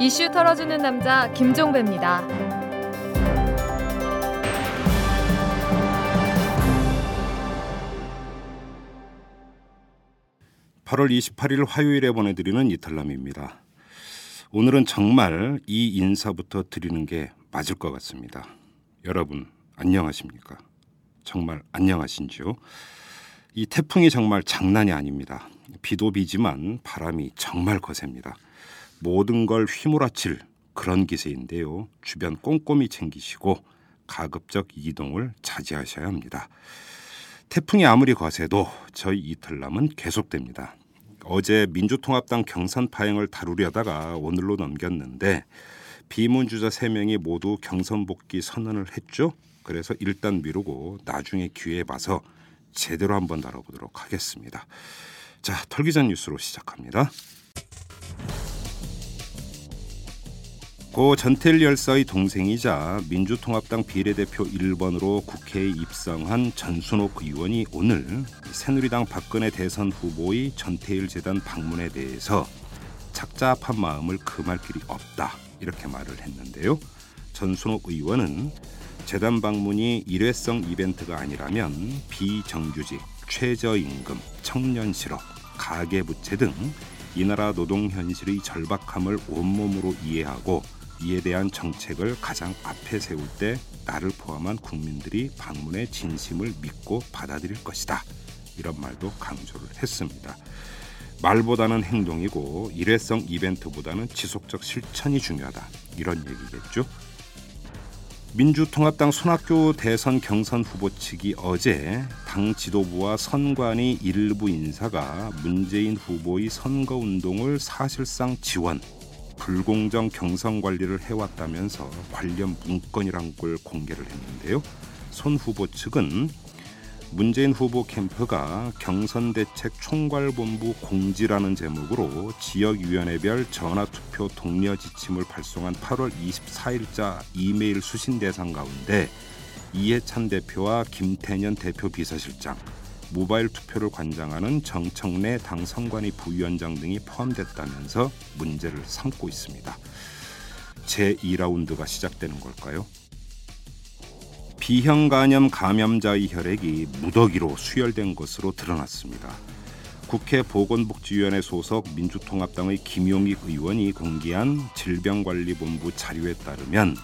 이슈 털어주는 남자 김종배입니다. 8월 28일 화요일에 보내드리는 이탈남입니다. 오늘은 정말 이 인사부터 드리는 게 맞을 것 같습니다. 여러분 안녕하십니까? 정말 안녕하신지요? 이 태풍이 정말 장난이 아닙니다. 비도 비지만 바람이 정말 거셉니다. 모든 걸 휘몰아칠 그런 기세인데요. 주변 꼼꼼히 챙기시고 가급적 이동을 자제하셔야 합니다. 태풍이 아무리 거세도 저희 이틀남은 계속됩니다. 어제 민주통합당 경선 파행을 다루려다가 오늘로 넘겼는데 비문주자 3명이 모두 경선 복귀 선언을 했죠. 그래서 일단 미루고 나중에 기회에 봐서 제대로 한번 다뤄보도록 하겠습니다. 자, 털기전 뉴스로 시작합니다. 고 전태일 열사의 동생이자 민주통합당 비례대표 1번으로 국회에 입성한 전순옥 의원이 오늘 새누리당 박근혜 대선 후보의 전태일 재단 방문에 대해서 착잡한 마음을 금할 길이 없다 이렇게 말을 했는데요. 전순옥 의원은 재단 방문이 일회성 이벤트가 아니라면 비정규직, 최저임금, 청년 실업, 가계부채 등 이 나라 노동 현실의 절박함을 온몸으로 이해하고 이에 대한 정책을 가장 앞에 세울 때 나를 포함한 국민들이 방문의 진심을 믿고 받아들일 것이다. 이런 말도 강조를 했습니다. 말보다는 행동이고 일회성 이벤트보다는 지속적 실천이 중요하다. 이런 얘기겠죠. 민주통합당 손학규 대선 경선 후보 측이 어제 당 지도부와 선관위 일부 인사가 문재인 후보의 선거 운동을 사실상 지원, 불공정 경선 관리를 해왔다면서 관련 문건이란 걸 공개를 했는데요. 손 후보 측은 문재인 후보 캠프가 경선 대책 총괄본부 공지라는 제목으로 지역위원회별 전화투표 독려 지침을 발송한 8월 24일자 이메일 수신 대상 가운데 이해찬 대표와 김태년 대표 비서실장, 모바일 투표를 관장하는 정청래 당 선관위 부위원장 등이 포함됐다면서 문제를 삼고 있습니다. 제2라운드가 시작되는 걸까요? B형 간염 감염자의 혈액이 무더기로 수혈된 것으로 드러났습니다. 국회 보건복지위원회 소속 민주통합당의 김용익 의원이 공개한 질병관리본부 자료에 따르면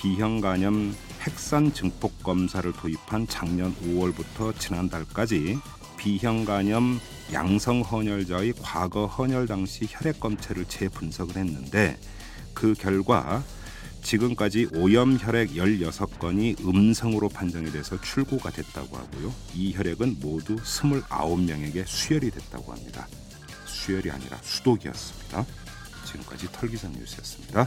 B형 간염 핵산 증폭 검사를 도입한 작년 5월부터 지난달까지 B형 간염 양성 헌혈자의 과거 헌혈 당시 혈액 검체를 재분석을 했는데 그 결과 지금까지 오염 혈액 16건이 음성으로 판정이 돼서 출고가 됐다고 하고요. 이 혈액은 모두 29명에게 수혈이 됐다고 합니다. 수혈이 아니라 수독이었습니다. 지금까지 털기선 뉴스였습니다.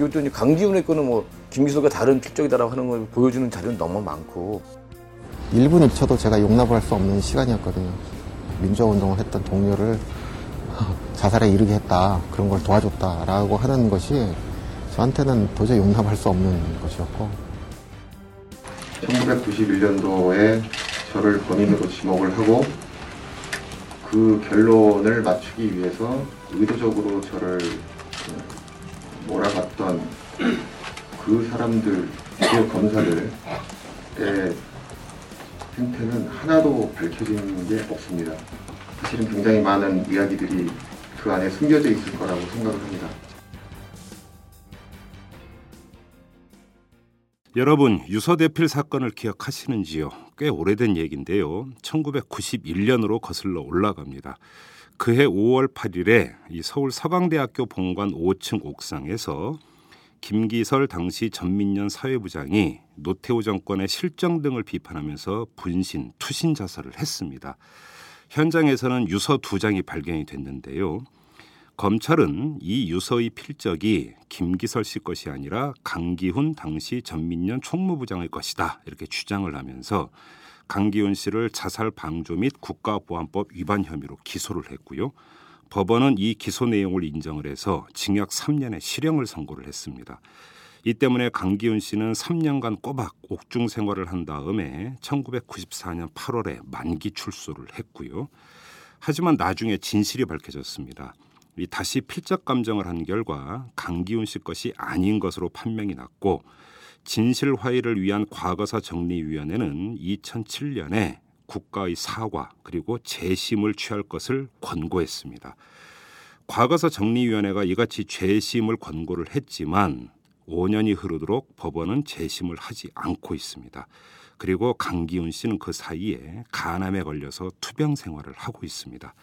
그것도 이제 강기훈의 거는 뭐 김기수가 다른 필적이다라고 하는 걸 보여주는 자료는 너무 많고 1분 1초도 제가 용납을 할 수 없는 시간이었거든요. 민주화 운동을 했던 동료를 자살에 이르게 했다. 그런 걸 도와줬다라고 하는 것이 저한테는 도저히 용납할 수 없는 것이었고 1991년도에 저를 범인으로 지목을 하고 그 결론을 맞추기 위해서 의도적으로 저를 몰아갔던 그 사람들, 그 검사들의 행태는 하나도 밝혀지는 게 없습니다. 사실은 굉장히 많은 이야기들이 그 안에 숨겨져 있을 거라고 생각을 합니다. 여러분 유서대필 사건을 기억하시는지요? 꽤 오래된 얘기인데요. 1991년으로 거슬러 올라갑니다. 그해 5월 8일에 이 서울 서강대학교 본관 5층 옥상에서 김기설 당시 전민련 사회부장이 노태우 정권의 실정 등을 비판하면서 분신, 투신 자살을 했습니다. 현장에서는 유서 두 장이 발견이 됐는데요. 검찰은 이 유서의 필적이 김기설 씨 것이 아니라 강기훈 당시 전민련 총무부장의 것이다 이렇게 주장을 하면서 강기훈 씨를 자살 방조 및 국가보안법 위반 혐의로 기소를 했고요. 법원은 이 기소 내용을 인정을 해서 징역 3년의 실형을 선고를 했습니다. 이 때문에 강기훈 씨는 3년간 꼬박 옥중 생활을 한 다음에 1994년 8월에 만기 출소를 했고요. 하지만 나중에 진실이 밝혀졌습니다. 이 다시 필적 감정을 한 결과 강기훈 씨 것이 아닌 것으로 판명이 났고 진실 화해를 위한 과거사 정리위원회는 2007년에 국가의 사과 그리고 재심을 취할 것을 권고했습니다. 과거사 정리위원회가 이같이 재심을 권고를 했지만 5년이 흐르도록 법원은 재심을 하지 않고 있습니다. 그리고 강기훈 씨는 그 사이에 간암에 걸려서 투병 생활을 하고 있습니다.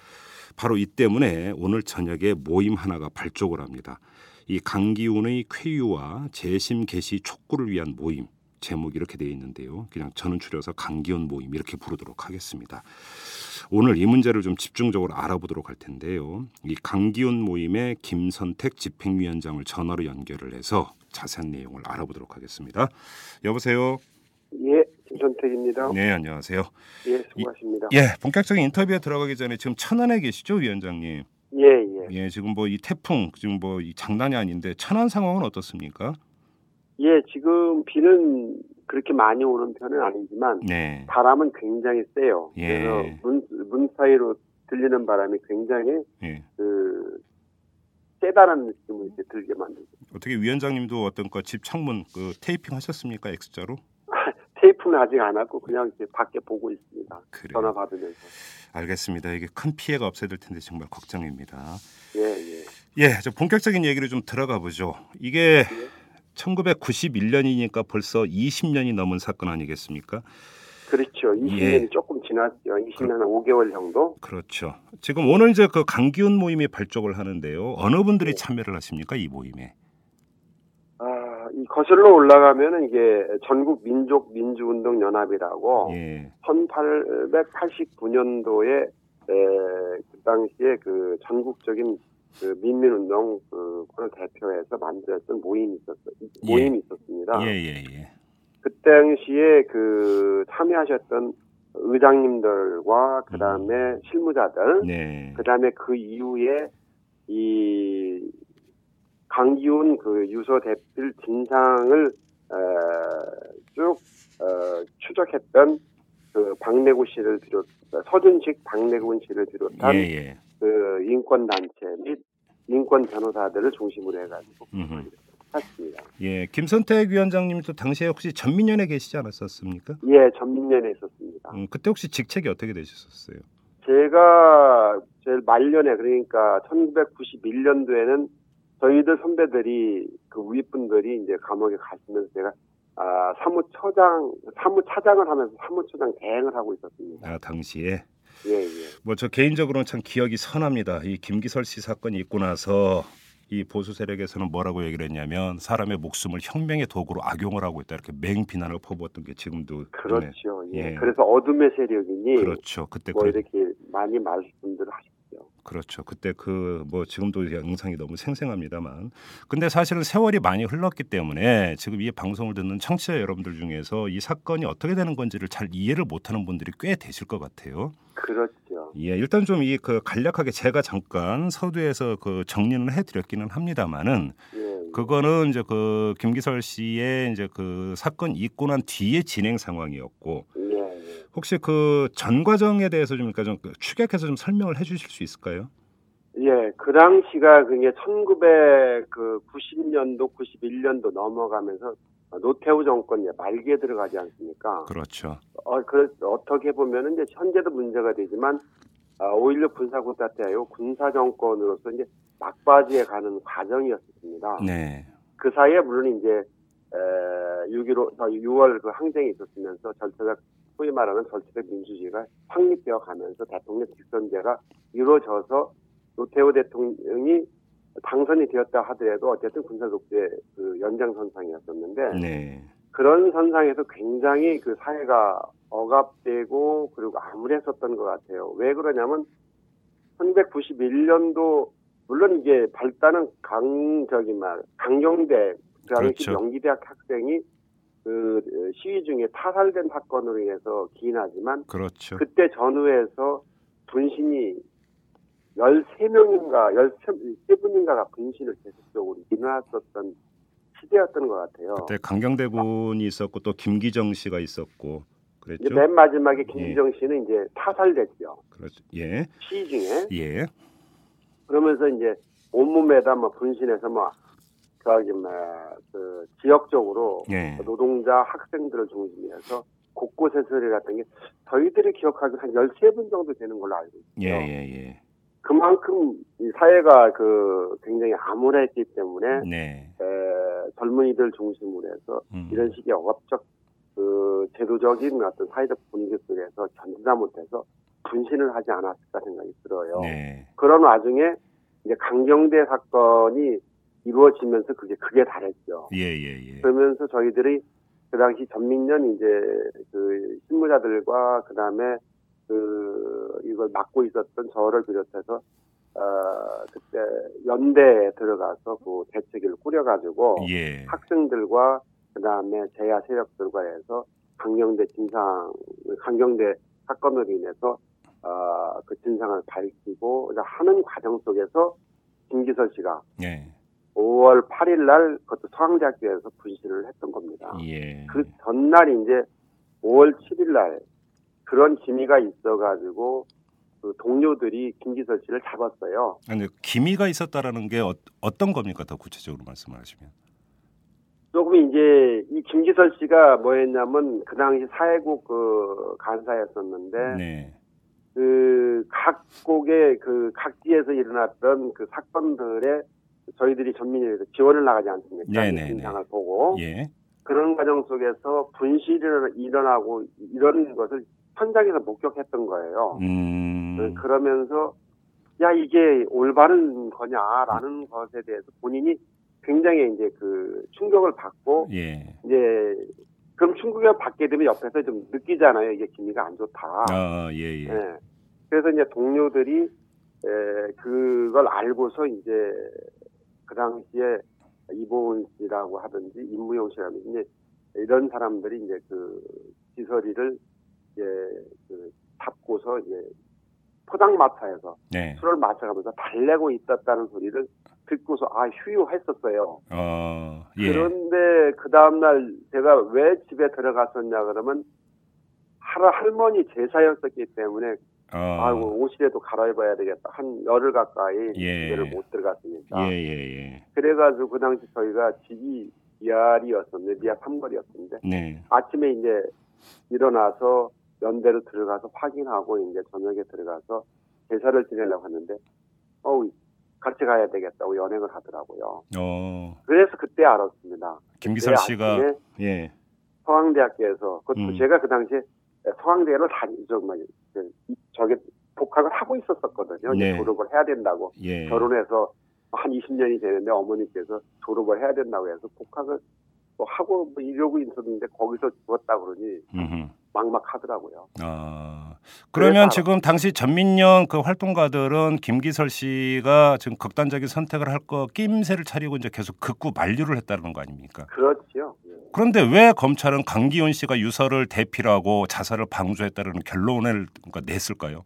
바로 이 때문에 오늘 저녁에 모임 하나가 발족을 합니다. 이 강기훈의 쾌유와 재심 개시 촉구를 위한 모임 제목이 이렇게 되어 있는데요. 그냥 저는 줄여서 강기훈 모임 이렇게 부르도록 하겠습니다. 오늘 이 문제를 좀 집중적으로 알아보도록 할 텐데요. 이 강기훈 모임의 김선택 집행위원장을 전화로 연결을 해서 자세한 내용을 알아보도록 하겠습니다. 여보세요. 예, 김선택입니다. 네, 안녕하세요. 예, 수고하십니다. 예, 본격적인 인터뷰에 들어가기 전에 지금 천안에 계시죠, 위원장님? 예, 예. 예, 지금 뭐 이 태풍 지금 뭐 이 장난이 아닌데 천안 상황은 어떻습니까? 예, 지금 비는 그렇게 많이 오는 편은 아니지만 네. 바람은 굉장히 세요. 예. 그래서 문, 문 사이로 들리는 바람이 굉장히 예. 그 세다는 느낌을 이제 들게 만들고 어떻게 위원장님도 어떤 거 집 창문 그 테이핑 하셨습니까 X자로? 테이프는 아직 안 하고 그냥 이제 밖에 보고 있습니다. 그래요. 전화 받으면서. 알겠습니다. 이게 큰 피해가 없어야 될 텐데 정말 걱정입니다. 예, 예. 예, 저 본격적인 얘기를 좀 들어가 보죠. 이게 1991년이니까 벌써 20년이 넘은 사건 아니겠습니까? 그렇죠. 20년이 예. 조금 지났죠. 20년 한 5개월 정도. 그렇죠. 지금 오늘 이제 그 강기훈 모임이 발족을 하는데요. 어느 분들이 참여를 하십니까 이 모임에? 아, 이 거슬러 올라가면은 이게 전국 민족 민주운동 연합이라고 예, 1889년도에 에, 그 당시에 그 전국적인 그 민민운동 그를 대표해서 만들었던 모임이 있었어 예. 모임이 있었습니다. 예, 예, 예. 그 당시에 그 참여하셨던 의장님들과 그 다음에 실무자들, 네. 그 다음에 그 이후에 이 강기훈 그 유서 대필 진상을 어, 쭉 어, 추적했던 그 박내구 씨를 비롯 서준식 박내군 씨를 비롯한 예, 예. 그 인권 단체 및 인권 변호사들을 중심으로 해가지고. 했습니다. 예, 김선택 위원장님도 당시에 혹시 전민연에 계시지 않았었습니까? 예, 전민년에 있었습니다. 음, 그때 혹시 직책이 어떻게 되셨었어요? 제가 제일 말년에 그러니까 1991년도에는 저희들 선배들이 그 윗분들이 이제 감옥에 가시면서 제가 아, 사무처장 사무차장을 하면서 사무처장 대행을 하고 있었습니다. 아, 당시에 예, 예. 뭐 저 개인적으로는 참 기억이 선합니다. 이 김기설 씨 사건이 있고 나서 이 보수 세력에서는 뭐라고 얘기를 했냐면 사람의 목숨을 혁명의 도구로 악용을 하고 있다 이렇게 맹 비난을 퍼부었던 게 지금도 그렇죠. 예. 예. 그래서 어둠의 세력이니 그렇죠. 그때 뭐 그, 이렇게 많이 말씀들을 하셨죠. 그렇죠. 그때 그 뭐 지금도 영상이 너무 생생합니다만 근데 사실은 세월이 많이 흘렀기 때문에 지금 이 방송을 듣는 청취자 여러분들 중에서 이 사건이 어떻게 되는 건지를 잘 이해를 못하는 분들이 꽤 되실 것 같아요. 그렇죠. 예, 일단 좀 이 그 간략하게 제가 잠깐 서두에서 그 정리는 해드렸기는 합니다만은 예. 그거는 이제 그 김기설 씨의 이제 그 사건 있고 난 뒤의 진행 상황이었고 예, 예. 혹시 그 전 과정에 대해서 좀 그러니까 좀 추격해서 좀 설명을 해주실 수 있을까요? 예, 그 당시가 그게 1990년도, 91년도 넘어가면서 노태우 정권 이제 말기에 들어가지 않습니까? 그렇죠. 어, 그, 어떻게 보면은 이제 현재도 문제가 되지만, 아, 5.16 군사구타 때요, 군사정권으로서 이제 막바지에 가는 과정이었습니다. 네. 그 사이에 물론 이제, 에, 6.15, 6월 그 항쟁이 있었으면서 절차적, 소위 말하는 절차적 민주주의가 확립되어 가면서 대통령 직선제가 이루어져서 노태우 대통령이 당선이 되었다 하더라도 어쨌든 군사 독재 그 연장선상이었었는데, 네. 그런 선상에서 굉장히 그 사회가 억압되고 그리고 암울했었던 것 같아요. 왜 그러냐면 1991년도 물론 이게 발단은 강 저기 막 강경대 그 당시 그렇죠. 명기대학 학생이 그 어, 시위 중에 타살된 사건으로 인해서 기인하지만 그렇죠. 그때 전후에서 분신이 13명인가 13분인가가 분신을 계속적으로 일어났었던 시대였던 것 같아요. 그때 강경대 군이 있었고 또 김기정 씨가 있었고 그랬죠. 맨 마지막에 김기정 씨는 이제 타살됐죠. 그렇죠. 예. 시위 중에. 예. 그러면서 이제 온몸에다 뭐 분신해서 뭐 저기 뭐그 지역적으로 예. 노동자 학생들을 중심으로 해서 곳곳에서 일어났던 게 저희들이 기억하기로 한 13분 정도 되는 걸로 알고 예, 있어요. 예, 예. 그만큼 이 사회가 그 굉장히 암울했기 때문에 네. 에, 젊은이들 중심으로 해서 음. 이런 식의 억압적 그 제도적인 어떤 사회적 분위기 속에서 견디다 못해서 분신을 하지 않았을까 생각이 들어요. 네. 그런 와중에 이제 강경대 사건이 이루어지면서 그게 크게 달했죠. 예, 예, 예. 그러면서 저희들이 그 당시 전민련 이제 그 실무자들과 그 다음에 그 이걸 맡고 있었던 저를 비롯해서 어 그때 연대에 들어가서 그 대책을 꾸려가지고 예. 학생들과 그 다음에 제야 세력들과 해서 강경대 진상 강경대 사건으로 인해서 어 그 진상을 밝히고 하는 과정 속에서 김기설 씨가 예. 5월 8일 날 그것도 서강대학교에서 분실을 했던 겁니다. 예. 그 전날 이제 5월 7일 날 그런 기미가 있어가지고 그 동료들이 김기설 씨를 잡았어요. 아니 기미가 있었다라는 게 어, 어떤 겁니까? 더 구체적으로 말씀을 하시면. 조금 이제 이 김기설 씨가 뭐였냐면 그 당시 사회국 그 간사였었는데 네. 그 각국의 그 각지에서 일어났던 그 사건들에 저희들이 전민이에서 지원을 나가지 않습니까? 네네네. 진상을 보고 예. 그런 과정 속에서 분실이 일어나고 이런 것을 현장에서 목격했던 거예요. 음. 그러면서 야 이게 올바른 거냐라는 것에 대해서 본인이 굉장히 이제 그 충격을 받고 예. 이제 그럼 충격을 받게 되면 옆에서 좀 느끼잖아요. 이게 기미가 안 좋다. 아, 예, 예. 예. 그래서 이제 동료들이 에, 그걸 알고서 이제 그 당시에 이보은 씨라고 하든지 임무용 씨라든지 이제 이런 사람들이 이제 그 지설이를 이제 그 잡고서 이제 포장마차에서 네. 술을 마셔가면서 달래고 있었다는 소리를 듣고서 아 휴유했었어요. 어, 예. 그런데 그 다음날 제가 왜 집에 들어갔었냐 그러면 할 할머니 제사였었기 때문에 어. 아이고 옷이라도 갈아입어야 되겠다. 한 열흘 가까이 예. 집에를 못 들어갔으니까. 예, 예, 예. 그래가지고 그 당시 저희가 집이 미아리였었는데 미아 삼거리였었는데 네. 아침에 이제 일어나서 연대로 들어가서 확인하고 이제 저녁에 들어가서 제사를 지내려고 하는데 어우 같이 가야 되겠다고 연행을 하더라고요. 어, 그래서 그때 알았습니다. 김기설 그때 씨가 예. 서강대학교에서 그것도 음. 제가 그 당시에 서강대를 다니 정말 그 저게 복학을 하고 있었었거든요. 네. 졸업을 해야 된다고 예. 결혼해서 한 20년이 되는데 어머니께서 졸업을 해야 된다고 해서 복학을 뭐 하고 뭐 이러고 있었는데 거기서 죽었다 그러니 음흠. 막막하더라고요. 아, 그러면 지금 당시 전민련 그 활동가들은 김기설 씨가 지금 극단적인 선택을 할 거 낌새를 차리고 이제 계속 극구 만류를 했다는 거 아닙니까? 그렇지요. 예. 그런데 왜 검찰은 강기훈 씨가 유서를 대필하고 자살을 방조했다는 결론을 그러니까 냈을까요?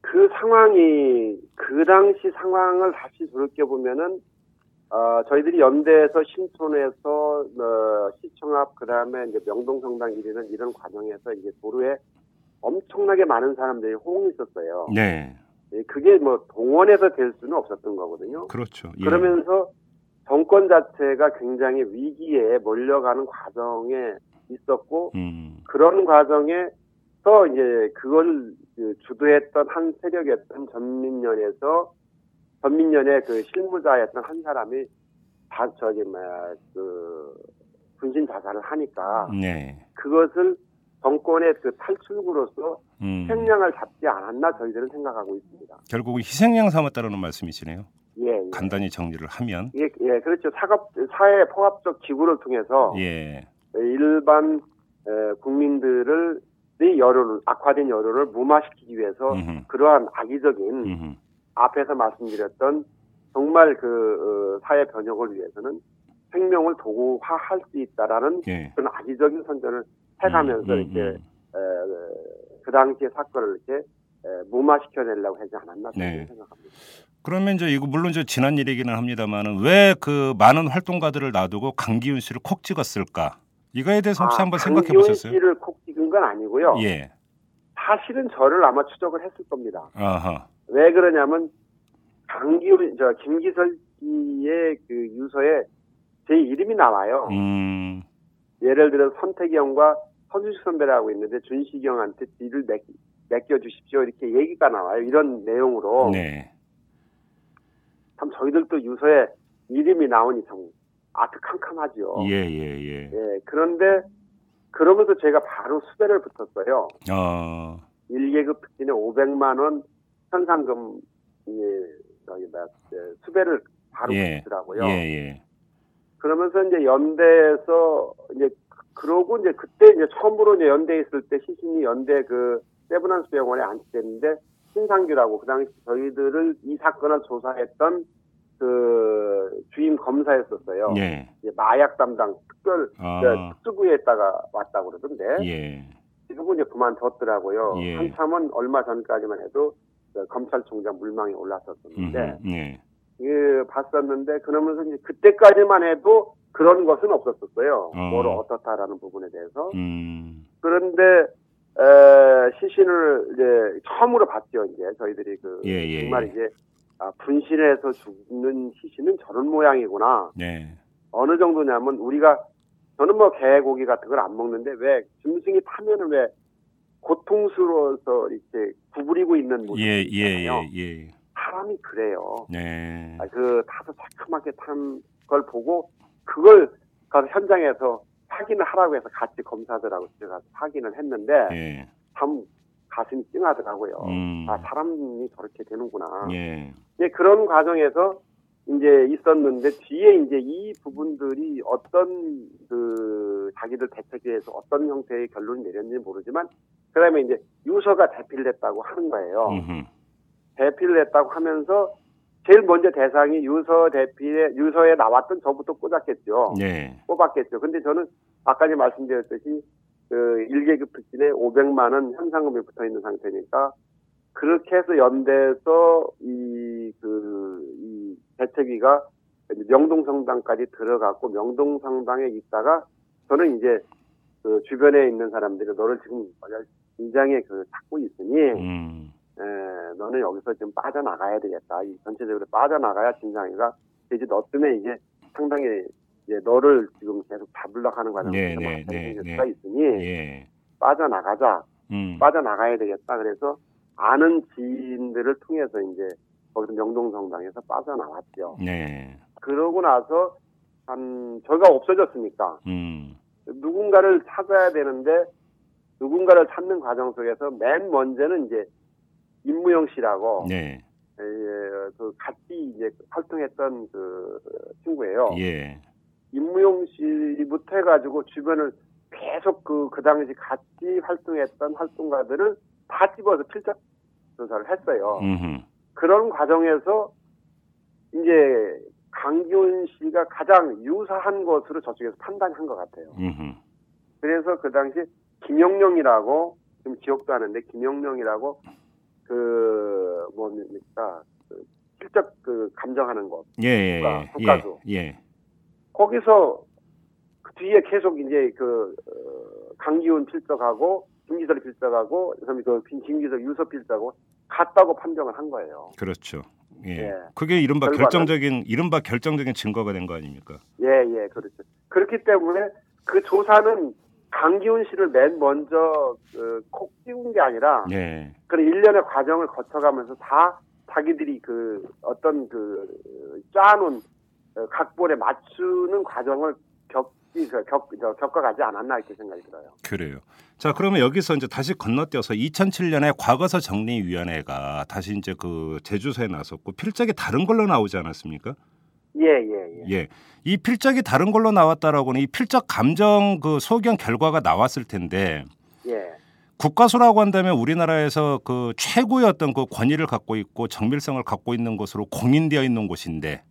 그 상황이 그 당시 상황을 다시 돌이켜 보면은 어, 저희들이 연대에서 신촌에서 어, 시청 앞 그다음에 이제 명동성당 이르는 이런 과정에서 이제 도로에 엄청나게 많은 사람들이 호응이 있었어요. 네, 예, 그게 뭐 동원해서 될 수는 없었던 거거든요. 그렇죠. 예. 그러면서 정권 자체가 굉장히 위기에 몰려가는 과정에 있었고 음, 그런 과정에서 이제 그걸 그 주도했던 한 세력이었던 전민련에서 전민련의 그 실무자였던 한 사람이 다 저기 뭐야 그 분신 자살을 하니까 네, 그것을 정권의 그 탈출구로서 음, 생량을 잡지 않았나 저희들은 생각하고 있습니다. 결국은 희생양 삼았다는 말씀이시네요. 예, 예. 간단히 정리를 하면, 예, 예, 그렇죠. 사업, 사회 포합적 기구를 통해서 예, 일반 에, 국민들을 의 여론을 악화된 여론을 무마시키기 위해서 음흠. 그러한 악의적인 음흠. 앞에서 말씀드렸던 정말 그 어, 사회 변혁을 위해서는 생명을 도구화할 수 있다라는 예. 그런 악의적인 선전을 해가면서 음, 음, 이렇게 음. 에, 그 당시의 사건을 이렇게 에, 무마시켜내려고 하지 않았나 네. 생각합니다. 그러면 이제 이거 물론 이제 지난 일이기는 합니다만은 왜 그 많은 활동가들을 놔두고 강기훈 씨를 콕 찍었을까? 이거에 대해서 혹시 한번 생각해 강기훈 보셨어요? 씨를 콕 찍은 건 아니고요. 예. 사실은 저를 아마 추적을 했을 겁니다. 아하. 왜 그러냐면 강기훈 저 김기설 씨의 그 유서에 제 이름이 나와요. 음. 예를 들어 형과 서준식 선배라고 있는데 준식이 형한테 뒤를 맡, 맡겨 주십시오 이렇게 얘기가 나와요. 이런 내용으로 네. 참 저희들도 유서에 이름이 나오니 참 아트캄캄하죠. 예, 예, 예. 예, 그런데 그러면서 제가 바로 수배를 붙었어요. 어. 1계급 특진에 500만 원 현상금 예, 저기 뭐야, 예, 수배를 바로 예. 붙더라고요. 예, 예. 그러면서 이제 연대에서 이제 그러고 이제 그때 이제 처음으로 이제 연대에 있을 때 시신이 연대 그 세브란스 병원에 안치됐는데 신상규라고 그 당시 저희들을 이 사건을 조사했던 그 주임 검사였었어요. 예. 마약 담당 특별 아. 저 특수부에 있다가 왔다고 그러던데 예. 지금은 이제 그만뒀더라고요. 예. 한참은 얼마 전까지만 해도 그 검찰총장 물망에 올랐었었는데 음, 예. 예, 봤었는데 그러면서 이제 그때까지만 해도 그런 것은 없었었어요. 어. 뭐를 어떻다라는 부분에 대해서. 음. 그런데 에, 시신을 이제 처음으로 봤죠. 이제 저희들이 그 예, 예, 정말 예. 이제 아, 분실해서 죽는 시신은 저런 모양이구나. 네. 어느 정도냐면 우리가 저는 뭐 개고기 같은 걸 안 먹는데 왜 짐승이 타면은 왜 고통스러워서 이렇게 구부리고 있는 모습이 예, 예, 있잖아요. 예, 예. 사람이 그래요. 네. 아, 그 타서 새카맣게 탄 걸 보고 그걸 가서 현장에서 확인을 하라고 해서 같이 검사들하고 들어가서 확인을 했는데 예. 참 가슴이 찡하더라고요. 음. 아 사람이 저렇게 되는구나. 예. 이제 그런 과정에서 이제 있었는데 뒤에 이제 이 부분들이 어떤 그 자기들 대책에서 어떤 형태의 결론이 내렸는지 모르지만 그다음에 이제 유서가 대필됐다고 하는 거예요. 음흠. 대필을 했다고 하면서 제일 먼저 대상이 유서 대필에 유서에 나왔던 저부터 꽂았겠죠. 예. 뽑았겠죠. 근데 저는 아까 전 말씀드렸듯이 그 1계급 특진에 500만 원 현상금이 붙어 있는 상태니까 그렇게 해서 연대에서 이, 그, 이 대책위가 명동성당까지 들어갔고 명동성당에 있다가 저는 이제 그 주변에 있는 사람들이 너를 지금 굉장히 그 찾고 있으니 음. 에, 너는 여기서 좀 빠져나가야 되겠다. 이 전체적으로 빠져나가야 진상이가 이제 너 때문에 이제 상당히 이제 너를 지금 계속 잡으려고 하는 과정에서 네, 네, 네, 네, 네. 수가 있으니 예. 빠져나가자. 음. 빠져나가야 되겠다. 그래서 아는 지인들을 통해서 이제 거기서 명동성당에서 빠져나왔죠. 네. 그러고 나서 한 저희가 없어졌으니까 음. 누군가를 찾아야 되는데 누군가를 찾는 과정 속에서 맨 먼저는 이제 임무영 씨라고 네. 에, 그 같이 이제 활동했던 그 친구예요. 예. 임무용 씨부터 해가지고 주변을 계속 그, 그 당시 같이 활동했던 활동가들을 다 집어서 필적 조사를 했어요. 음흠. 그런 과정에서 이제 강기훈 씨가 가장 유사한 것으로 저쪽에서 판단한 것 같아요. 음흠. 그래서 그 당시 김영령이라고 좀 기억도 하는데 김영령이라고 그 뭡니까 그 실적 그 감정하는 것 예, 예, 국가, 예. 국가수. 예. 거기서 그 뒤에 계속 이제 그 어, 강기훈 필적하고 김기설 필적하고 그다음에 그 김- 김기설 유서 필적하고 같다고 판정을 한 거예요. 그렇죠. 예. 예. 그게 이른바 결정적인 이른바 결정적인 증거가 된 거 아닙니까? 예, 예, 그렇죠. 그렇기 때문에 그 조사는 강기훈 씨를 맨 먼저 그, 콕 띄운 게 아니라 예. 그런 일련의 과정을 거쳐가면서 다 자기들이 그 어떤 그 짜놓은 어, 각본에 맞추는 과정을 겪기 그 겪, 저, 겪어가지 않았나 이렇게 생각이 들어요. 그래요. 자, 그러면 여기서 이제 다시 건너뛰어서 2007년에 과거사 정리위원회가 다시 이제 그 제주서에 나섰고 필적이 다른 걸로 나오지 않았습니까? 예, 예, 예. 예. 이 필적이 다른 걸로 나왔다라고는 이 필적 감정 그 소견 결과가 나왔을 텐데 예. 국가수라고 한다면 우리나라에서 그 최고의 어떤 그 권위를 갖고 있고 정밀성을 갖고 있는 곳으로 공인되어 있는 곳인데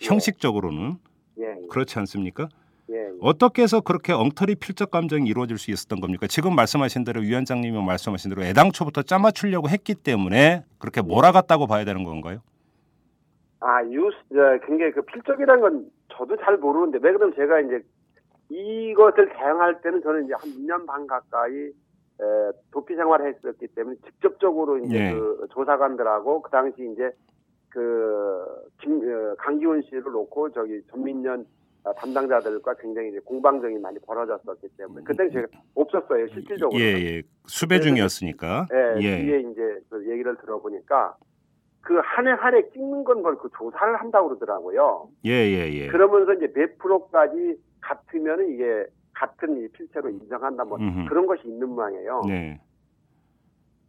형식적으로는 예, 예, 그렇지 않습니까? 예, 예. 어떻게 해서 그렇게 엉터리 필적 감정이 이루어질 수 있었던 겁니까? 지금 말씀하신 대로 위원장님이 말씀하신 대로 애당초부터 짜맞추려고 했기 때문에 그렇게 몰아갔다고 봐야 되는 건가요? 아, 유스, 저, 굉장히 그 필적이라는 건 저도 잘 모르는데, 왜 그러면 제가 이제 이것을 대응할 때는 저는 이제 한 2년 반 가까이 에, 도피 생활을 했었기 때문에 직접적으로 이제 예. 그 조사관들하고 그 당시 이제 그 김, 어, 강기훈 씨를 놓고 저기 전민련 어, 담당자들과 굉장히 이제 공방전이 많이 벌어졌었기 때문에 그때 제가 없었어요 실질적으로. 예, 예. 수배 중이었으니까. 예, 예. 뒤에 이제 그 얘기를 들어보니까 그 한 해 한 해 찍는 건그 조사를 한다고 그러더라고요. 예, 예, 예. 그러면서 이제 몇 프로까지 같으면은 이게 같은 이 필체로 인정한다 뭐 음흠. 그런 것이 있는 모양이에요. 네.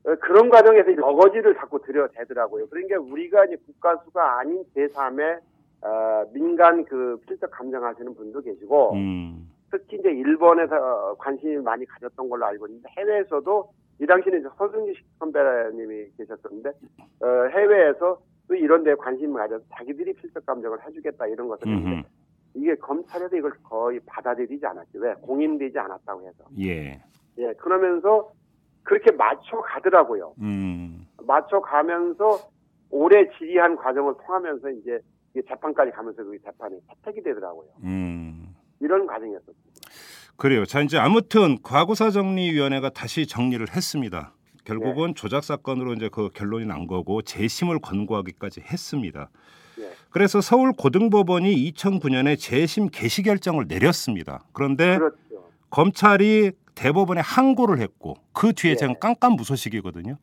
어, 그런 과정에서 이제 어거지를 자꾸 들여대더라고요. 그러니까 우리가 이제 국가수가 아닌 제3의 어, 민간 그 필적 감정하시는 분도 계시고 음. 특히 이제 일본에서 관심이 많이 가졌던 걸로 알고 있는데 해외에서도 이 당시에는 이제 서승지 선배님이 계셨었는데 어, 해외에서 또 이런 데 관심을 가져서 자기들이 필적 감정을 해주겠다 이런 것을. 했는데 이게 검찰에서 이걸 거의 받아들이지 않았죠. 왜? 공인되지 않았다고 해서. 예. 예, 그러면서 그렇게 맞춰 가더라고요. 음. 맞춰 가면서 오래 지리한 과정을 통하면서 이제 재판까지 가면서 그 재판이 채택이 되더라고요. 음. 이런 과정이었었어요. 그래요. 자, 이제 아무튼 과거사 정리위원회가 다시 정리를 했습니다. 결국은 조작 사건으로 이제 그 결론이 난 거고 재심을 권고하기까지 했습니다. 예. 그래서 서울 고등법원이 2009년에 재심 개시 결정을 내렸습니다. 그런데 그렇죠. 검찰이 대법원에 항고를 했고 그 뒤에 예. 지금 깜깜무소식이거든요.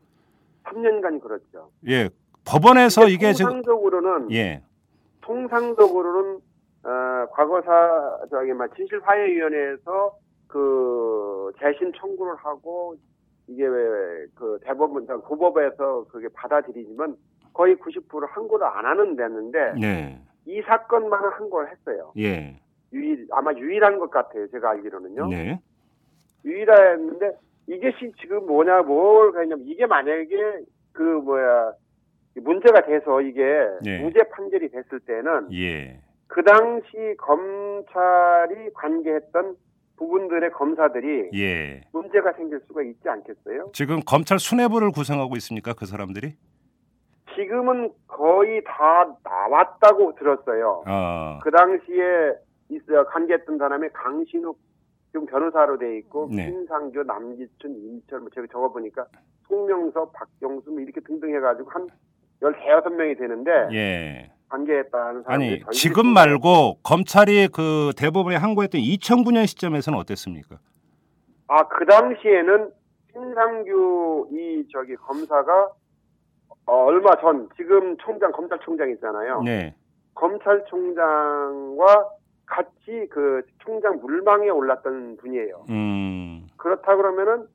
3년간 그렇죠. 예. 법원에서 이게 지금 통상적으로는 예. 통상적으로는 어, 과거사 저기 막 진실 화해 위원회에서 그 재심 청구를 하고 이게 왜그 대법원 저 고법에서 그게 받아들이지만 거의 90% 항고를 안 하는 데였는데 네. 이 사건만은 항고를 했어요. 예. 유일 아마 유일한 것 같아요. 제가 알기로는요. 네. 유일했는데 이게 시- 지금 뭐냐 뭘 그러냐면 이게 만약에 그 뭐야 문제가 돼서 이게 네. 무죄 판결이 됐을 때는 예. 그 당시 검찰이 관계했던 부분들의 검사들이 예. 문제가 생길 수가 있지 않겠어요? 지금 검찰 수뇌부를 구성하고 있습니까? 그 사람들이? 지금은 거의 다 나왔다고 들었어요. 어. 그 당시에 있어 관계했던 사람이 강신욱 지금 변호사로 돼 있고 네. 김상조, 남기춘, 임철 뭐 제가 적어 보니까 송명섭, 박경수 뭐 이렇게 등등 해가지고 한 열대여섯 명이 되는데 예. 관계했다는 아니 지금. 말고 검찰이 그 대법원에 항고했던 2009년 시점에서는 어땠습니까? 아, 그 당시에는 신상규 이 저기 검사가 어, 얼마 전 지금 총장 검찰총장 있잖아요. 네. 검찰총장과 같이 그 총장 물망에 올랐던 분이에요. 음. 그렇다 그러면은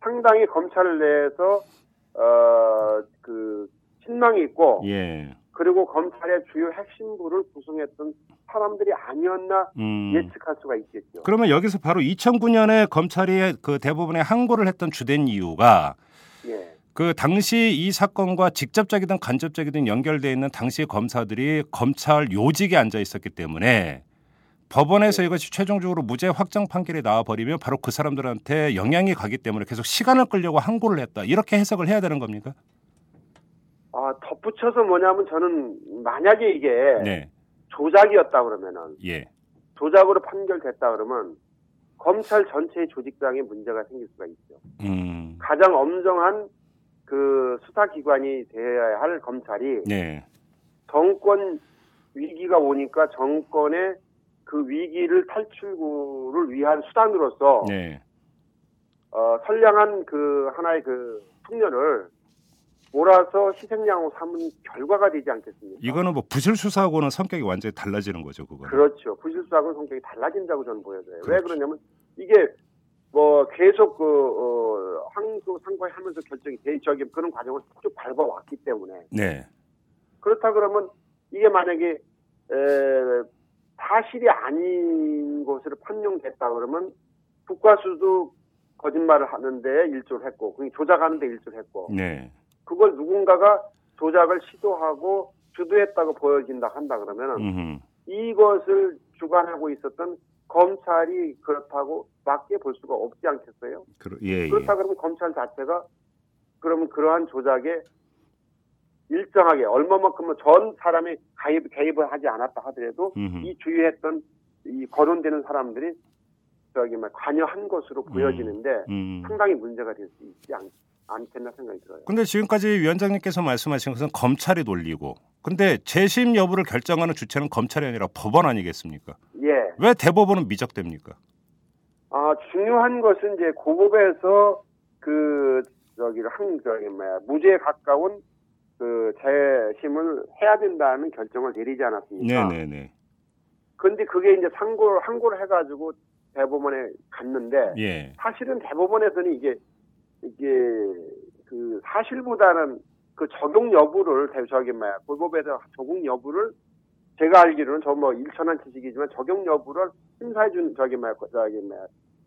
상당히 검찰 내에서 어그 신망이 있고 예. 그리고 검찰의 주요 핵심부를 구성했던 사람들이 아니었나 음. 예측할 수가 있겠죠. 그러면 여기서 바로 2009년에 검찰이 그 대법원에 항고를 했던 주된 이유가 예. 그 당시 이 사건과 직접적이든 간접적이든 연결돼 있는 당시 검사들이 검찰 요직에 앉아 있었기 때문에 법원에서 이것이 최종적으로 무죄 확정 판결이 나와 버리면 바로 그 사람들한테 영향이 가기 때문에 계속 시간을 끌려고 항고를 했다. 이렇게 해석을 해야 되는 겁니까? 아 덧붙여서 뭐냐면 저는 만약에 이게 네. 조작이었다 그러면은 예. 조작으로 판결됐다 그러면 검찰 전체의 조직상에 문제가 생길 수가 있죠. 음. 가장 엄정한 그 수사기관이 되어야 할 검찰이 네. 정권 위기가 오니까 정권의 그 위기를 탈출구를 위한 수단으로서 네. 어, 선량한 그 하나의 그 청년을 몰아서 희생양으로 삼은 결과가 되지 않겠습니까? 이거는 뭐 부실 수사하고는 성격이 완전히 달라지는 거죠, 그거. 그렇죠. 부실수하고는 성격이 달라진다고 저는 보여져요. 왜 그렇죠. 그러냐면 이게 뭐 계속 그 어, 항소 상고하면서 결정이 돼 저기 그런 과정을 쭉 밟아왔기 때문에 네. 그렇다 그러면 이게 만약에 에, 사실이 아닌 것으로 판명됐다 그러면 국가수도 거짓말을 하는데 일조를 했고, 그게 조작하는데 일조를 했고, 네. 그걸 누군가가 조작을 시도하고 주도했다고 보여진다 한다 그러면은. 이것을 주관하고 있었던 검찰이 그렇다고 맞게 볼 수가 없지 않겠어요? 그러, 예, 예. 그렇다 그러면 검찰 자체가 그러면 그러한 조작에 일정하게 얼마만큼은 전 사람이 가입, 개입을 하지 않았다 하더라도 음흠. 이 주의했던 이 거론되는 사람들이 저기 막 관여한 것으로 보여지는데 음. 상당히 문제가 될 수 있지 않, 않겠나 생각이 들어요. 근데 지금까지 위원장님께서 말씀하신 것은 검찰이 돌리고 근데 재심 여부를 결정하는 주체는 검찰이 아니라 법원 아니겠습니까? 예. 왜 대법원은 미적됩니까? 아, 중요한 것은 이제 고법에서 그, 저기, 한, 저기, 뭐야, 무죄에 가까운 그 재심을 해야 된다는 결정을 내리지 않았습니까? 네네네. 근데 그게 이제 상고를, 항고를 해가지고 대법원에 갔는데, 예. 사실은 대법원에서는 이게, 이게, 그 사실보다는 그 적용 여부를, 대- 저기, 뭐야, 고법에서 적용 여부를 제가 알기로는 저 뭐 일천한 지식이지만 적용 여부를 심사해 준 저기 뭐야 그 저기 뭐야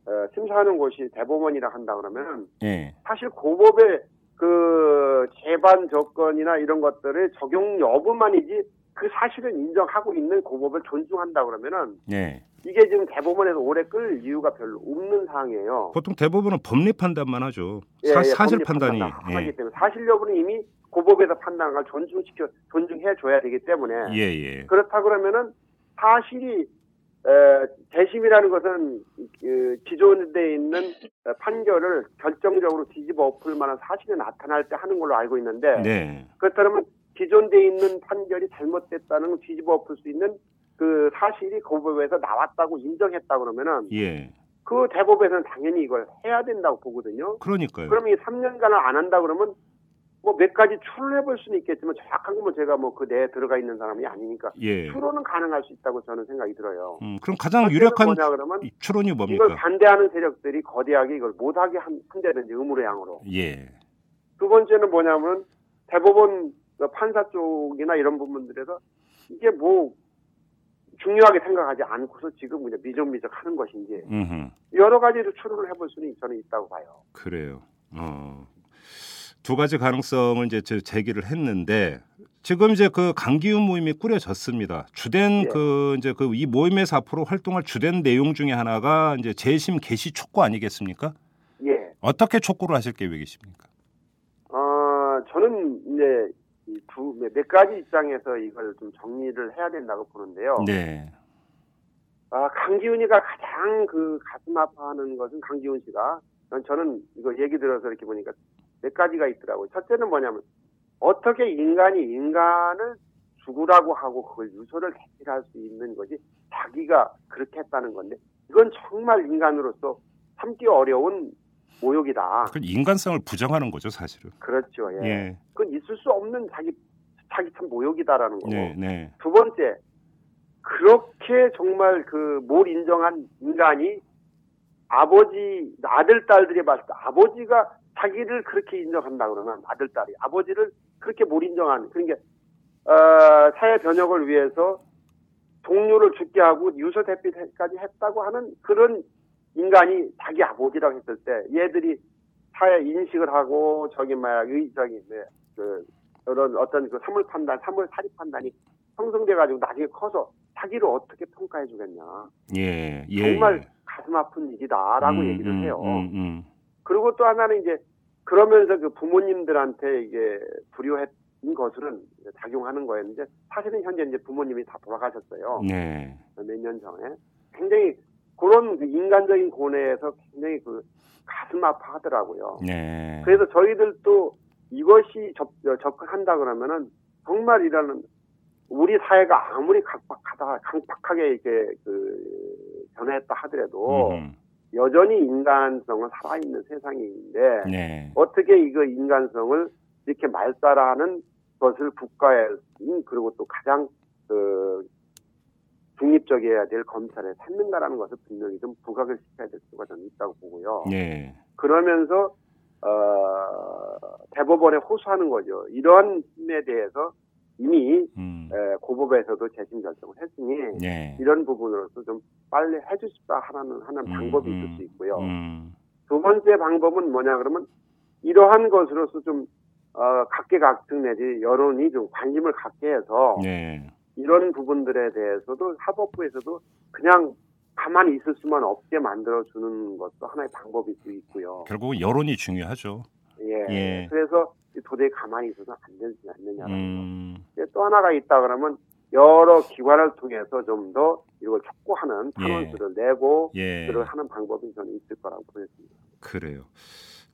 어, 심사하는 곳이 대법원이라 한다 그러면 예. 사실 고법의 그 재반 조건이나 이런 것들의 적용 여부만이지 그 사실을 인정하고 있는 고법을 존중한다 그러면은 예. 이게 지금 대법원에서 오래 끌 이유가 별로 없는 상황이에요. 보통 대법원은 법리 판단만 하죠. 예, 사, 예, 사실 판단이. 판단 하기 예. 때문에 사실 여부는 이미 고법에서 판단한 걸 존중시켜 존중해 줘야 되기 때문에 예, 예. 그렇다 그러면은 사실이 에, 재심이라는 것은 그 기존에 있는 어, 판결을 결정적으로 뒤집어 엎을 만한 사실이 나타날 때 하는 걸로 알고 있는데 네. 그렇다면 기존 돼 있는 판결이 잘못됐다는 걸 뒤집어 엎을 수 있는 그 사실이 고법에서 나왔다고 인정했다 그러면은 예. 그 대법에서는 당연히 이걸 해야 된다고 보거든요. 그러니까요. 그러면 이 3년간을 안 한다 그러면 뭐 몇 가지 추론해 볼 수는 있겠지만 정확한 건뭐 제가 뭐 그 내에 들어가 있는 사람이 아니니까 예. 추론은 가능할 수 있다고 저는 생각이 들어요. 음, 그럼 가장 유력한 뭐냐 그러면 이 추론이 이걸 뭡니까? 반대하는 세력들이 거대하게 이걸 못하게 한- 한다든지 의무로 양으로. 예. 두 번째는 뭐냐면 대법원 그 판사 쪽이나 이런 부분들에서 이게 뭐 중요하게 생각하지 않고서 지금 그냥 미적미적 하는 것인지 음. 여러 가지로 추론을 해볼 수는 저는 있다고 봐요. 그래요. 어. 두 가지 가능성을 이제 제- 제기를 했는데 지금 이제 그 강기훈 모임이 꾸려졌습니다. 주된 예. 그 이제 그 이 모임에서 앞으로 활동할 주된 내용 중에 하나가 이제 재심 개시 촉구 아니겠습니까? 예. 어떻게 촉구를 하실 계획이십니까? 어, 저는 이제 이 두몇 가지 입장에서 이걸 좀 정리를 해야 된다고 보는데요. 네. 아, 강기훈이가 가장 그 가슴 아파하는 것은 강기훈 씨가 전- 저는 이거 얘기 들어서 이렇게 보니까 몇 가지가 있더라고요. 첫째는 뭐냐면 어떻게 인간이 인간을 죽으라고 하고 그걸 유서를 대필할 수 있는 것이 자기가 그렇게 했다는 건데 이건 정말 인간으로서 참기 어려운 모욕이다. 그 인간성을 부정하는 거죠, 사실은. 그렇죠. 예. 예. 그건 있을 수 없는 자기 자기 참 모욕이다라는 거고. 네, 네. 두 번째, 그렇게 정말 그 뭘 인정한 인간이 아버지, 아들, 딸들이 봤을 때 아버지가 자기를 그렇게 인정한다 그러면 아들, 딸이 아버지를 그렇게 못 인정한, 그러니까, 어, 사회 변혁을 위해서 동료를 죽게 하고 유서 대피까지 했다고 하는 그런 인간이 자기 아버지라고 했을 때 얘들이 사회 인식을 하고 저기 뭐야, 의, 저기, 네, 그, 이런 어떤 그 사물 판단, 사물 사립 판단이 형성돼 가지고 나중에 커서 자기를 어떻게 평가해 주겠냐. 예. 예. 정말 예. 가슴 아픈 일이다라고 음, 얘기를 음, 해요. 음, 음. 그리고 또 하나는 이제 그러면서 그 부모님들한테 이게 불효했던 것은 이제 작용하는 거였는데 사실은 현재 이제 부모님이 다 돌아가셨어요. 네. 몇 년 전에. 굉장히 그런 그 인간적인 고뇌에서 굉장히 그 가슴 아파하더라고요. 네. 그래서 저희들도 이것이 접, 어, 접근한다 그러면은 정말 이런 우리 사회가 아무리 각박하다, 강박하게 이렇게 그 변했다 하더라도 음, 여전히 인간성은 살아있는 세상인데 네. 어떻게 이거 인간성을 이렇게 말살하는 것을 국가에 음, 그리고 또 가장 그 중립적이어야 될 검찰에 찾는가라는 것을 분명히 좀 부각을 시켜야 될 필요가 저는 있다고 보고요. 네. 그러면서 어, 대법원에 호소하는 거죠. 이러한 힘에 대해서 이미 음. 에, 고법에서도 재심 결정을 했으니 네. 이런 부분으로서 좀 빨리 해주십사 하는 하는 음, 방법이 음, 있을 수 있고요. 음. 두 번째 방법은 뭐냐 그러면 이러한 것으로서 좀 어, 각계각층 내지 여론이 좀 관심을 갖게 해서 네. 이런 부분들에 대해서도 사법부에서도 그냥 가만히 있을 수만 없게 만들어 주는 것도 하나의 방법일 수 있고요. 결국 여론이 중요하죠. 예. 예. 그래서 도저히 가만히 있어서 안 되지 않느냐라는 음, 거. 또 하나가 있다 그러면 여러 기관을 통해서 좀 더 이걸 촉구하는 탄원서를 내고 예. 그를 하는 방법이 저는 있을 거라고 보여집니다. 그래요.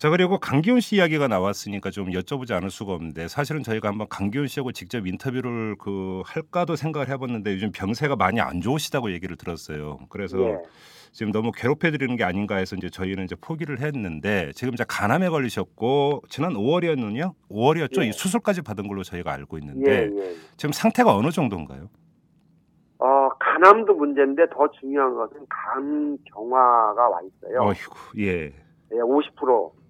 자 그리고 강기훈 씨 이야기가 나왔으니까 좀 여쭤보지 않을 수가 없는데 사실은 저희가 한번 강기훈 씨하고 직접 인터뷰를 그 할까도 생각을 해봤는데 요즘 병세가 많이 안 좋으시다고 얘기를 들었어요. 그래서 예. 지금 너무 괴롭혀 드리는 게 아닌가 해서 이제 저희는 이제 포기를 했는데 지금 이제 간암에 걸리셨고 지난 5월이었느냐? 5월이었죠. 예. 이 수술까지 받은 걸로 저희가 알고 예, 있는데 예. 지금 상태가 어느 정도인가요? 어, 간암도 문제인데 더 중요한 것은 간 경화가 와 있어요. 예. 예, 50%.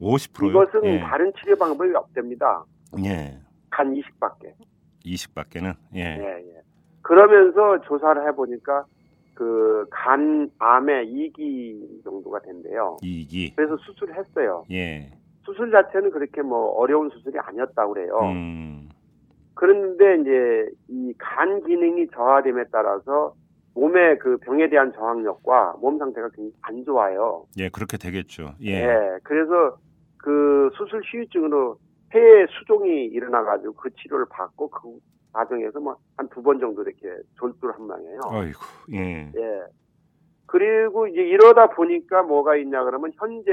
50%요? 이것은 예. 다른 치료 방법이 없답니다. 예. 간 이식밖에. 20밖에는 예. 예, 예. 그러면서 조사를 해보니까 그 간암의 2기 정도가 된대요. 이기. 그래서 수술을 했어요. 예. 수술 자체는 그렇게 뭐 어려운 수술이 아니었다고 그래요. 음. 그런데 이제 이 간 기능이 저하됨에 따라서 몸의 그 병에 대한 저항력과 몸 상태가 굉장히 안 좋아요. 예, 그렇게 되겠죠. 예. 예. 그래서 그 수술 후유증으로 폐에 수종이 일어나가지고 그 치료를 받고 그 과정에서 뭐 한 두 번 정도 이렇게 졸두를 한 방이에요. 어이구. 예. 예. 그리고 이제 이러다 보니까 뭐가 있냐 그러면 현재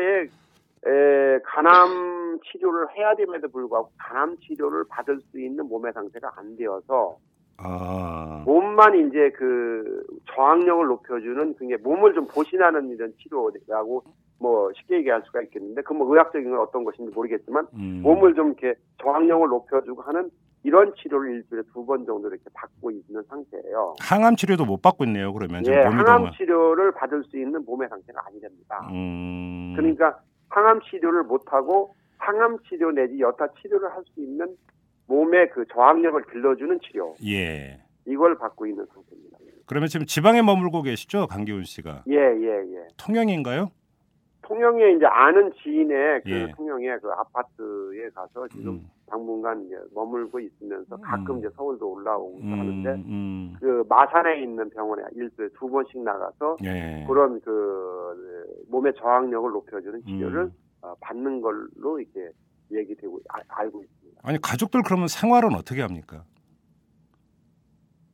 에, 간암 치료를 해야 됨에도 불구하고 간암 치료를 받을 수 있는 몸의 상태가 안 되어서 아. 몸만 이제 그 저항력을 높여주는 그게 몸을 좀 보신하는 이런 치료라고 뭐 쉽게 얘기할 수가 있겠는데 그 뭐 의학적인 건 어떤 것인지 모르겠지만 음. 몸을 좀 이렇게 저항력을 높여주고 하는 이런 치료를 일주일에 두 번 정도 이렇게 받고 있는 상태예요. 항암 치료도 못 받고 있네요. 그러면 예, 몸이 항암 너무 치료를 받을 수 있는 몸의 상태가 아니됩니다. 음. 그러니까 항암 치료를 못 하고 항암 치료 내지 여타 치료를 할 수 있는 몸의 그 저항력을 길러주는 치료 예. 이걸 받고 있는 상태입니다. 그러면 지금 지방에 머물고 계시죠? 강기훈 씨가. 예, 예, 예. 통영인가요? 통영에 이제 아는 지인의 그 예. 통영의 그 아파트에 가서 지금 음. 당분간 이제 머물고 있으면서 가끔 음. 이제 서울도 올라오고 음, 하는데 음. 그 마산에 있는 병원에 일주일에 두 번씩 나가서 예. 그런 그 몸의 저항력을 높여주는 치료를 음. 어, 받는 걸로 이렇게 얘기되고 아- 알고 있습니다. 아니 가족들 그러면 생활은 어떻게 합니까?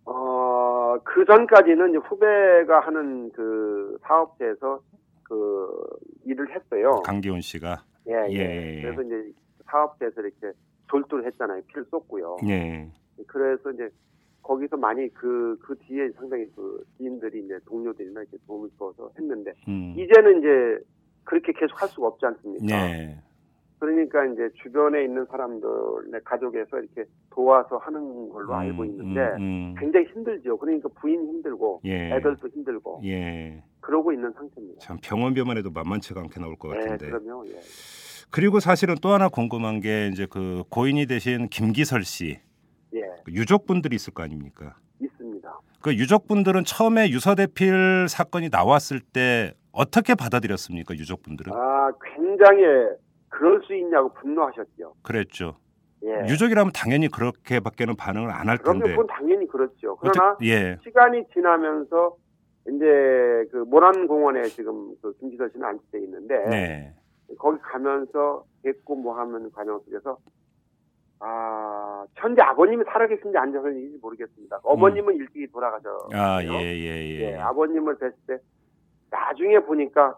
어, 그 전까지는 이제 후배가 하는 그 사업체에서 그 일을 했어요. 강기훈 씨가. 예, 예. 예, 예. 그래서 이제 사업체에서 이렇게 졸도를 했잖아요. 피를 쏟고요. 예. 그래서 이제 거기서 많이 그, 그 뒤에 상당히 그 지인들이 이제 동료들이나 이렇게 도움을 줘서 했는데 음. 이제는 이제 그렇게 계속 할 수가 없지 않습니까? 예. 그러니까 이제 주변에 있는 사람들의 가족에서 이렇게 도와서 하는 걸로 음, 알고 있는데 음, 음. 굉장히 힘들죠. 그러니까 부인 힘들고 예. 애들도 힘들고 예. 그러고 있는 상태입니다. 참 병원비만 해도 만만치가 않게 나올 것 네, 같은데. 그럼요. 예. 그리고 사실은 또 하나 궁금한 게 이제 그 고인이 되신 김기설 씨 예, 그 유족분들이 있을 거 아닙니까? 있습니다. 그 유족분들은 처음에 유서대필 사건이 나왔을 때 어떻게 받아들였습니까? 유족분들은 아, 굉장히 그럴 수 있냐고 분노하셨죠. 그랬죠. 예. 유족이라면 당연히 그렇게밖에는 반응을 안할 그럼요, 텐데. 그건 당연히 그렇죠. 그러나 어떻게- 예. 시간이 지나면서 이제 그 모란 공원에 지금 그 김기설 씨는 안치돼 있는데 네. 거기 가면서 뵙고 뭐 하는 과정 속에서 아 현재 아버님이 살아계신지 안 계신지 모르겠습니다. 어머님은 일찍이 돌아가셨어요. 음. 아, 예, 예, 예. 예, 아버님을 뵀을 때 나중에 보니까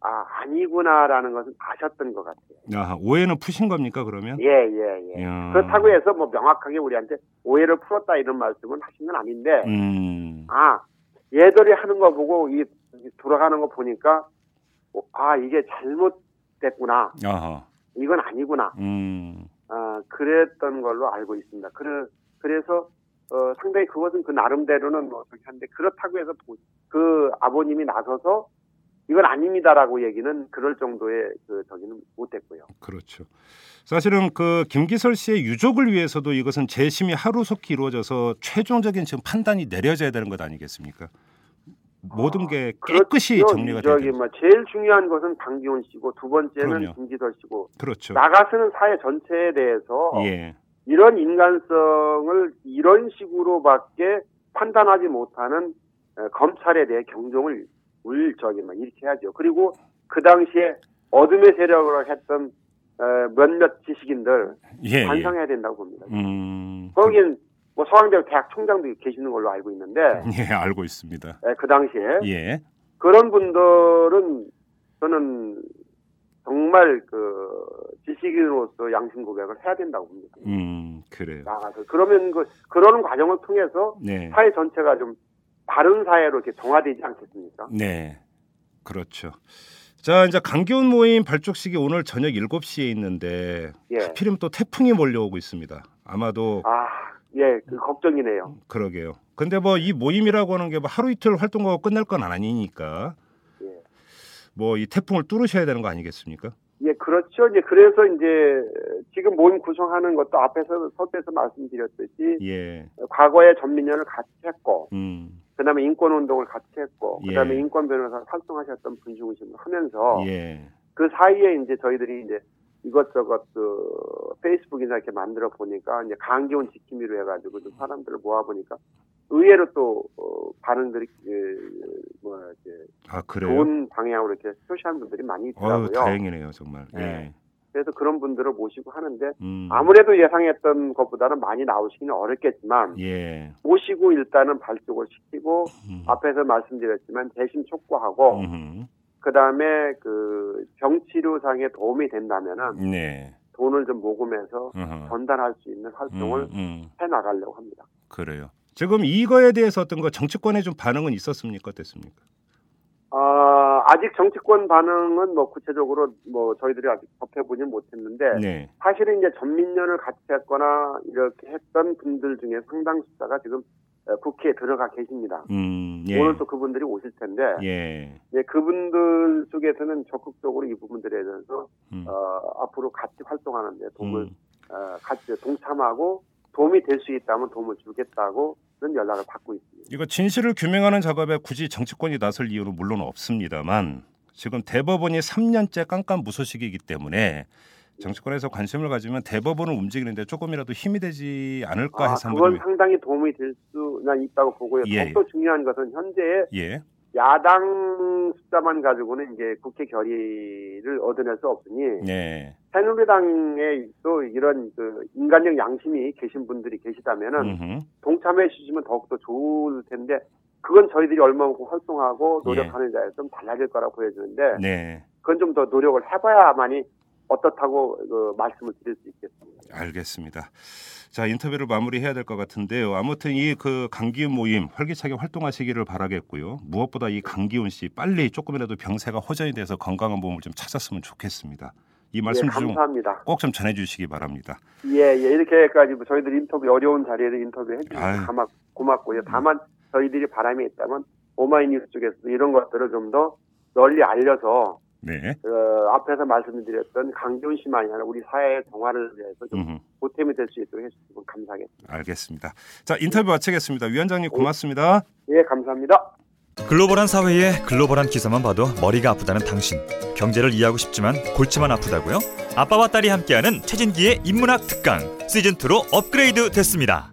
아 아니구나라는 것은 아셨던 것 같아요. 아, 오해는 푸신 겁니까, 그러면? 예, 예, 예. 야. 그렇다고 해서 뭐 명확하게 우리한테 오해를 풀었다 이런 말씀은 하신 건 아닌데 음. 아 얘들이 하는 거 보고 이 이 돌아가는 거 보니까 어, 아 이게 잘못됐구나 아하. 이건 아니구나 음. 아 그랬던 걸로 알고 있습니다. 그래 그래서 어, 상당히 그것은 그 나름대로는 뭐 그렇게 한데 그렇다고 해서 보- 그 아버님이 나서서 이건 아닙니다라고 얘기는 그럴 정도의 그 저기는 못했고요. 그렇죠. 사실은 그 김기설 씨의 유족을 위해서도 이것은 재심이 하루속히 이루어져서 최종적인 지금 판단이 내려져야 되는 것 아니겠습니까? 모든 게 깨끗이 그렇죠. 정리가 되죠. 뭐 제일 중요한 것은 강기훈 씨고 두 번째는 그럼요. 김기설 씨고 그렇죠. 나가서는 사회 전체에 대해서 예. 이런 인간성을 이런 식으로밖에 판단하지 못하는 어, 검찰에 대해 경종을 울 저기 막 일으켜야죠. 그리고 그 당시에 어둠의 세력으로 했던 어, 몇몇 지식인들 예. 예. 반성해야 된다고 봅니다. 음. 거긴 뭐 서강대 대학 총장도 계시는 걸로 알고 있는데 예, 알고 있습니다. 예, 그 당시에 예. 그런 분들은 저는 정말 그 지식인으로서 양심 고백을 해야 된다고 봅니다. 음, 그래요. 나가서 그러면 그 그런 과정을 통해서 네. 사회 전체가 좀 바른 사회로 이렇게 정화되지 않겠습니까? 네. 그렇죠. 자, 이제 강기훈 모임 발족식이 오늘 저녁 7시에 있는데 예. 하필이면 또 태풍이 몰려오고 있습니다. 아마도 아, 예, 그 걱정이네요. 그러게요. 근데 뭐 이 모임이라고 하는 게 뭐 하루 이틀 활동하고 끝날 건 아니니까 예. 뭐 이 태풍을 뚫으셔야 되는 거 아니겠습니까? 예, 그렇죠. 이제 그래서 이제 지금 모임 구성하는 것도 앞에서 서두에서 말씀드렸듯이 예. 과거에 전민연을 같이 했고 음. 그다음에 인권 운동을 같이 했고 예. 그다음에 인권 변호사 활동하셨던 분 중심으로 하면서 예. 그 사이에 이제 저희들이 이제 이것저것 그 페이스북이나 이렇게 만들어 보니까 이제 강기훈 지킴이로 해가지고 좀 사람들을 모아 보니까 의외로 또 어, 반응들이 그, 뭐 이렇게 아? 좋은 방향으로 이렇게 표시하는 분들이 많이 있더라고요. 다행이네요, 정말. 예. 네. 그래서 그런 분들을 모시고 하는데 음. 아무래도 예상했던 것보다는 많이 나오시기는 어렵겠지만 예. 모시고 일단은 발족을 시키고 음. 앞에서 말씀드렸지만 대신 촉구하고 음흠. 그 다음에 그 병치료상에 도움이 된다면은 네. 돈을 좀 모금해서 어허. 전달할 수 있는 활동을 음, 음. 해 나가려고 합니다. 그래요. 지금 이거에 대해서 어떤 거 정치권에 좀 반응은 있었습니까? 어땠습니까? 아, 아직 정치권 반응은 뭐 구체적으로 뭐 저희들이 아직 접해보지 못했는데 네. 사실은 이제 전민련을 같이 했거나 이렇게 했던 분들 중에 상당 수자가 지금 어, 국회에 들어가 계십니다. 음, 예. 오늘 또 그분들이 오실 텐데 예. 예, 그분들 쪽에서는 적극적으로 이 부분들에 대해서 음. 어, 앞으로 같이 활동하는데 도움을 음. 어, 같이 동참하고 도움이 될 수 있다면 도움을 주겠다고는 연락을 받고 있습니다. 이거 진실을 규명하는 작업에 굳이 정치권이 나설 이유는 물론 없습니다만 지금 대법원이 3년째 깜깜 무소식이기 때문에 정치권에서 관심을 가지면 대법원을 움직이는데 조금이라도 힘이 되지 않을까 아, 해서 그건 한번 좀- 상당히 도움이 될 수는 있다고 보고요. 예. 더욱더 중요한 것은 현재 예. 야당 숫자만 가지고는 이제 국회 결의를 얻어낼 수 없으니 네. 새누리당에 또 이런 그 인간적 양심이 계신 분들이 계시다면은 음흠. 동참해 주시면 더욱더 좋을 텐데 그건 저희들이 얼마만큼 활동하고 예. 노력하는 자에 좀 달라질 거라고 보여지는데 네. 그건 좀 더 노력을 해봐야만이 어떻다고 그 말씀을 드릴 수 있겠습니다. 알겠습니다. 자 인터뷰를 마무리해야 될 것 같은데요. 아무튼 이 그 강기훈 모임 활기차게 활동하시기를 바라겠고요. 무엇보다 이 강기훈 씨 빨리 조금이라도 병세가 호전이 돼서 건강한 몸을 좀 찾았으면 좋겠습니다. 이 말씀 예, 좀 감사합니다. 꼭좀 전해주시기 바랍니다. 예, 예, 이렇게까지 뭐 저희들 인터뷰 어려운 자리에서 인터뷰 해주셔서. 가마, 고맙고요. 다만 저희들이 바람이 있다면 오마이뉴스 쪽에서도 이런 것들을 좀 더 널리 알려서 네. 어, 앞에서 말씀드렸던 강기훈 씨만이 아니라 우리 사회의 정화를 위해서 좀 음흠. 보탬이 될 수 있도록 해주시면 감사하겠습니다. 알겠습니다. 자 인터뷰 마치겠습니다. 위원장님 고맙습니다. 예, 감사합니다. 글로벌한 사회에 글로벌한 기사만 봐도 머리가 아프다는 당신. 경제를 이해하고 싶지만 골치만 아프다고요? 아빠와 딸이 함께하는 최진기의 인문학 특강 시즌 2로 업그레이드 됐습니다.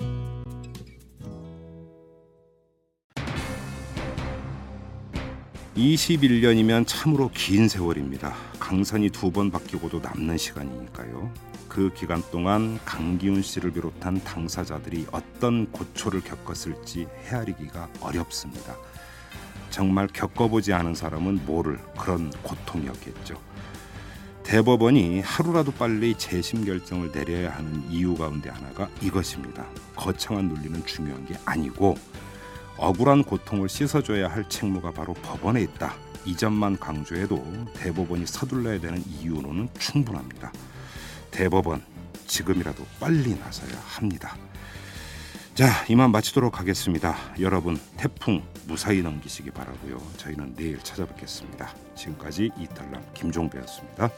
21년이면 참으로 긴 세월입니다. 강선이 두 번 바뀌고도 남는 시간이니까요. 그 기간 동안 강기훈 씨를 비롯한 당사자들이 어떤 고초를 겪었을지 헤아리기가 어렵습니다. 정말 겪어보지 않은 사람은 모를 그런 고통이었겠죠. 대법원이 하루라도 빨리 재심 결정을 내려야 하는 이유 가운데 하나가 이것입니다. 거창한 논리는 중요한 게 아니고 억울한 고통을 씻어줘야 할 책무가 바로 법원에 있다. 이 점만 강조해도 대법원이 서둘러야 되는 이유로는 충분합니다. 대법원 지금이라도 빨리 나서야 합니다. 자, 이만 마치도록 하겠습니다. 여러분 태풍 무사히 넘기시기 바라고요. 저희는 내일 찾아뵙겠습니다. 지금까지 이탈남 김종배였습니다.